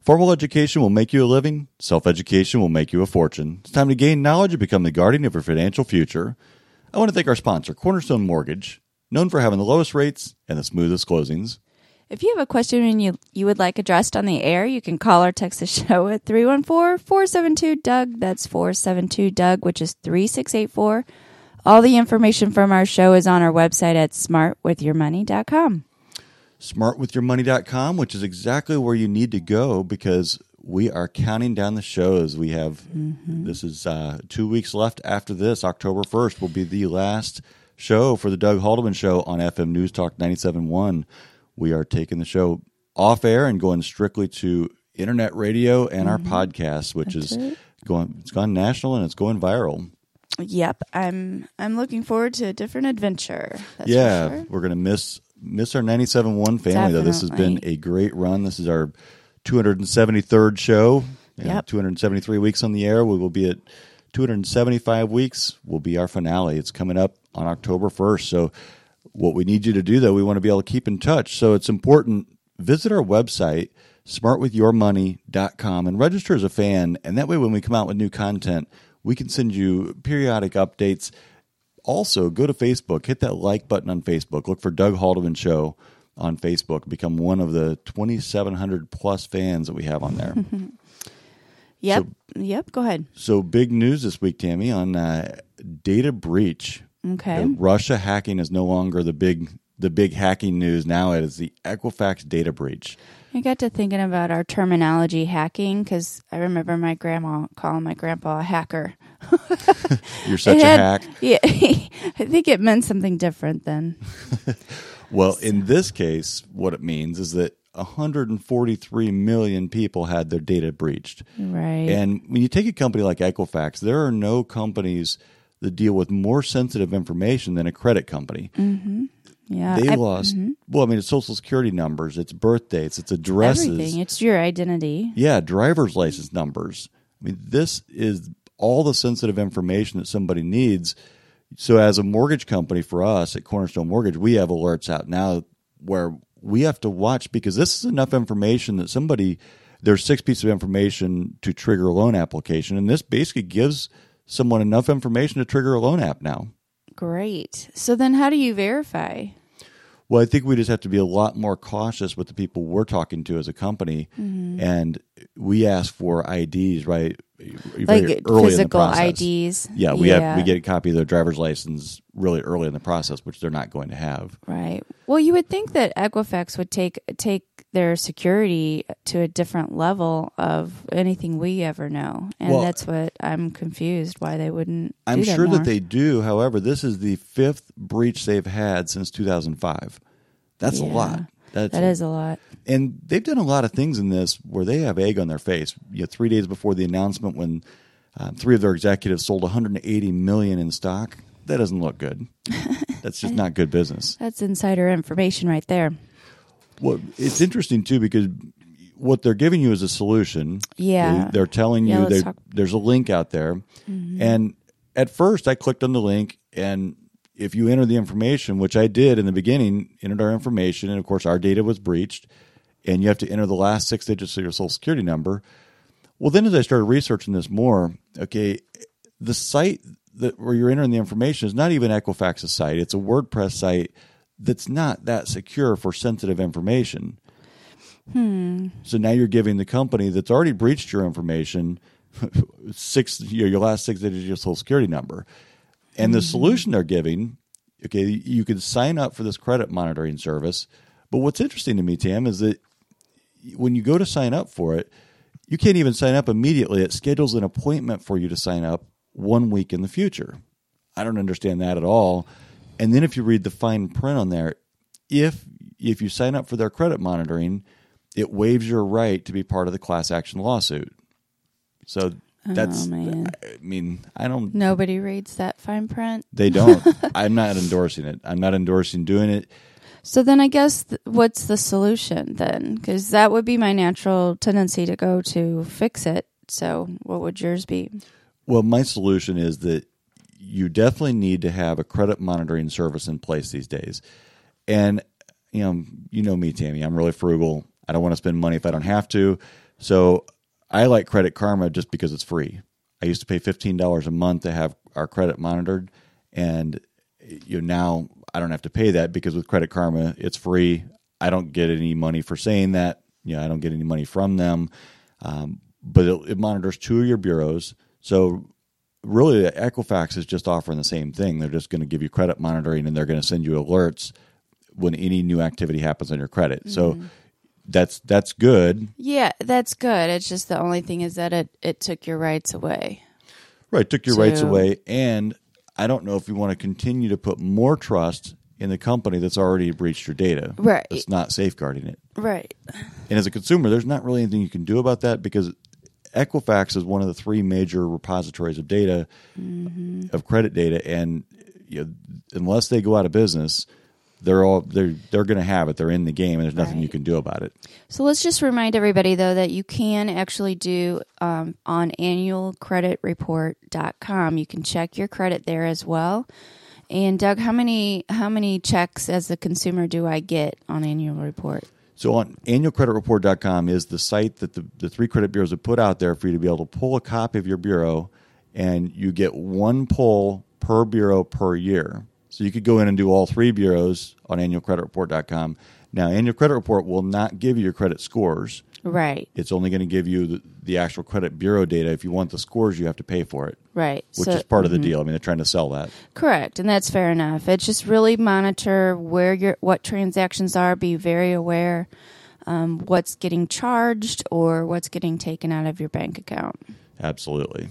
Formal education will make you a living, self education will make you a fortune. It's time to gain knowledge and become the guardian of your financial future. I want to thank our sponsor, Cornerstone Mortgage, known for having the lowest rates and the smoothest closings. If you have a question and you, you would like addressed on the air, you can call or text the show at 314 472 Doug. That's 472 Doug, which is 3684. All the information from our show is on our website at smartwithyourmoney.com. Smartwithyourmoney.com, which is exactly where you need to go because we are counting down the shows. We have, this is uh, two weeks left after this. October 1st will be the last show for the Doug Haldeman Show on FM News Talk 97.1. We are taking the show off air and going strictly to internet radio and our podcast, which is right. going, it's gone national and it's going viral. Yep, I'm I'm looking forward to a different adventure. That's yeah, sure. we're gonna miss miss our 97.1 family though. This has been a great run. This is our 273rd show. Yeah, Yep. 273 weeks on the air. We will be at 275 weeks. Will be our finale. It's coming up on October 1st. So, what we need you to do though, we want to be able to keep in touch. So it's important. Visit our website smartwithyourmoney.com and register as a fan. And that way, when we come out with new content, we can send you periodic updates also go to facebook hit that like button on facebook look for doug haldeman show on facebook become one of the 2700 plus fans that we have on there Yep, yep. Go ahead. so big news this week tammy on uh, data breach Okay. Russia hacking is no longer the big the big hacking news now is the equifax data breach I got to thinking about our terminology hacking because I remember my grandma calling my grandpa a hacker. you're such It a had- hack Yeah, I think it meant something different then. well in this case what it means is that 143 million people had their data breached Right. And when you take a company like Equifax, there are no companies that deal with more sensitive information than a credit company. Mm-hmm. Yeah. they I- lost, mm-hmm. well, I mean, it's social security numbers, it's birth dates, it's addresses. everything. It's your identity. Yeah, driver's license numbers. I mean, this is all the sensitive information that somebody needs. So, as a mortgage company for us at Cornerstone Mortgage, we have alerts out now where we have to watch because this is enough information that somebody, there's six pieces of information to trigger a loan application. And this basically gives someone enough information to trigger a loan app now. Great. So then, how do you verify? Well, I think we just have to be a lot more cautious with the people we're talking to as a company, mm-hmm. and we ask for IDs, right? Like early in the physical. IDs. Yeah, we have we get a copy of their driver's license really early in the process, which they're not going to have. Right. Well, you would think that Equifax would take take their security to a different level of anything we ever know, and Well- that's what I'm confused why they wouldn't. I'm do that sure more. that they do. However, this is the fifth breach they've had since 2005. That's a lot. That's That is a lot. and they've done a lot of things in this where they have egg on their face. You know, three days before the announcement, when um, three of their executives sold 180 million in stock, that doesn't look good. That's just not good business. That's insider information right there. Well, it's interesting too because what they're giving you is a solution. Yeah. They- they're telling Yeah, you let's they- talk- Mm-hmm. there's a link out there, and at first I clicked on the link and. If you enter the information, which I did in the beginning, entered our information, and of course our data was breached, and you have to enter the last six digits of your social security number. Well, then as I started researching this more, okay, the site that where you're entering the information is not even Equifax's site; it's a WordPress site that's not that secure for sensitive information. Hmm. So now you're giving the company that's already breached your information six your, your last six digits of your social security number. And the hmm. solution they're giving, okay, you can sign up for this credit monitoring service. But what's interesting to me, Tam, is that when you go to sign up for it, you can't even sign up immediately. It schedules an appointment for you to sign up one week in the future. I don't understand that at all. And then if you read the fine print on there, if if you sign up for their credit monitoring, it waives your right to be part of the class action lawsuit. So oh, that's man. I mean, I don't Nobody reads that fine print. they don't. I'm not endorsing it. I'm not endorsing doing it. So then I guess th- what's the solution then? Because that would be my natural tendency to go to fix it. So what would yours be? Well, my solution is that you definitely need to have a credit monitoring service in place these days. And you know, you know me, Tammy. I'm really frugal. I don't want to spend money if I don't have to. So I like Credit Karma just because it's free. I used to pay fifteen dollars a month to have our credit monitored, and you know now I don't have to pay that because with Credit Karma it's free. I don't get any money for saying that. You know, I don't get any money from them, um, but it, it monitors two of your bureaus. So really, Equifax is just offering the same thing. They're just going to give you credit monitoring, and they're going to send you alerts when any new activity happens on your credit. So mm-hmm. that's that's good. Yeah, that's good. It's just the only thing is that it, it took your rights away. Right, took your rights away, and I don't know if you want to continue to put more trust in the company that's already breached your data. Right. That's not safeguarding it. Right. And as a consumer, there's not really anything you can do about that because Equifax is one of the three major repositories of data, of credit data, and you know, unless they go out of business, they're all they're they're going to have it. They're in the game, and there's nothing you can do about it. So let's just remind everybody, though, that you can actually do um, on annualcreditreport.com. You can check your credit there as well. And Doug, how many how many checks as a consumer do I get on annual report? So on annualcreditreport.com is the site that the, the three credit bureaus have put out there for you to be able to pull a copy of your bureau and you get one pull per bureau per year. So you could go in and do all three bureaus on annualcreditreport.com. Now, annual credit report will not give you your credit scores. Right, It's only going to give you the, the actual credit bureau data. If you want the scores, you have to pay for it, right. which So- is part of the deal. I mean, they're trying to sell that. Correct, and that's fair enough. It's just really monitor where your what transactions are. Be very aware um, what's getting charged or what's getting taken out of your bank account. Absolutely.